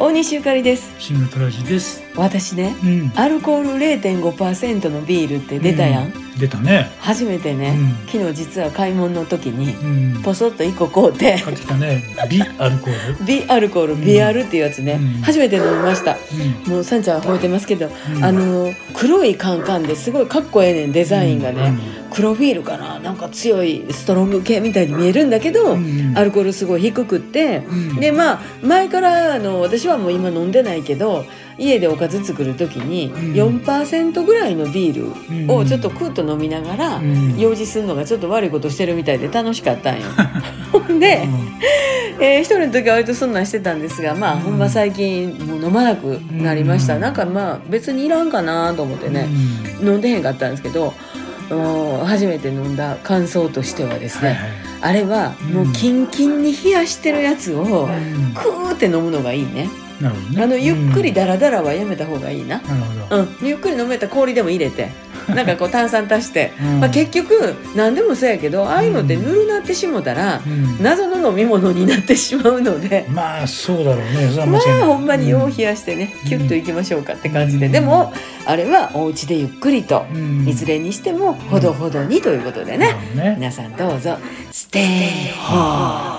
大西ゆかりですシングトラジです。私ねうん。アルコール0.5%のビールって出たやん、う出たね。初めてね、うん昨日実は買い物の時にうん。ポソッと1個買うて買ってきたね。ビアルコール。ビアルコールうんビアルっていうやつね、うん初めて飲みましたうん。もうサンちゃんは覚えてますけど、うんあの黒いカンカンですごいかっこええねんデザインがね、黒ビールかな？なんか強いストロング系みたいに見えるんだけど、うん。アルコールすごい低くって、うん。でまあ前からあの私はもう今飲んでないけど家でおかず作る時にうん。4%ぐらいのビールをちょっとクーッと飲みながらうん。用事するのがちょっと悪いことしてるみたいで楽しかったんよ。で、うん。えー一人の時は割とそんなんしてたんですがまあ、うん。ほんま最近もう飲まなくなりました、うん。なんかまあ別にいらんかなと思ってね、飲んでへんかったんですけど初めて飲んだ感想としてはですね、はいはい。あれはもうキンキンに冷やしてるやつをうんクーって飲むのがいいね。ね。あのゆっくりうんダラダラはやめた方がいいな。なるほど。うん、ゆっくり飲めたら氷でも入れて、なんかこう炭酸足して、うん。まあ結局何でもそうやけど、ああいうのってぬるなってしもたらうん。謎の飲み物になってしまうので。まあそうだろうね。まあほんまによううん冷やしてね、うん。キュッといきましょうかって感じで、うん。でもあれはお家でゆっくりと、うん。いずれにしてもほどほどにということでね。皆さんどうぞ。ステイホーム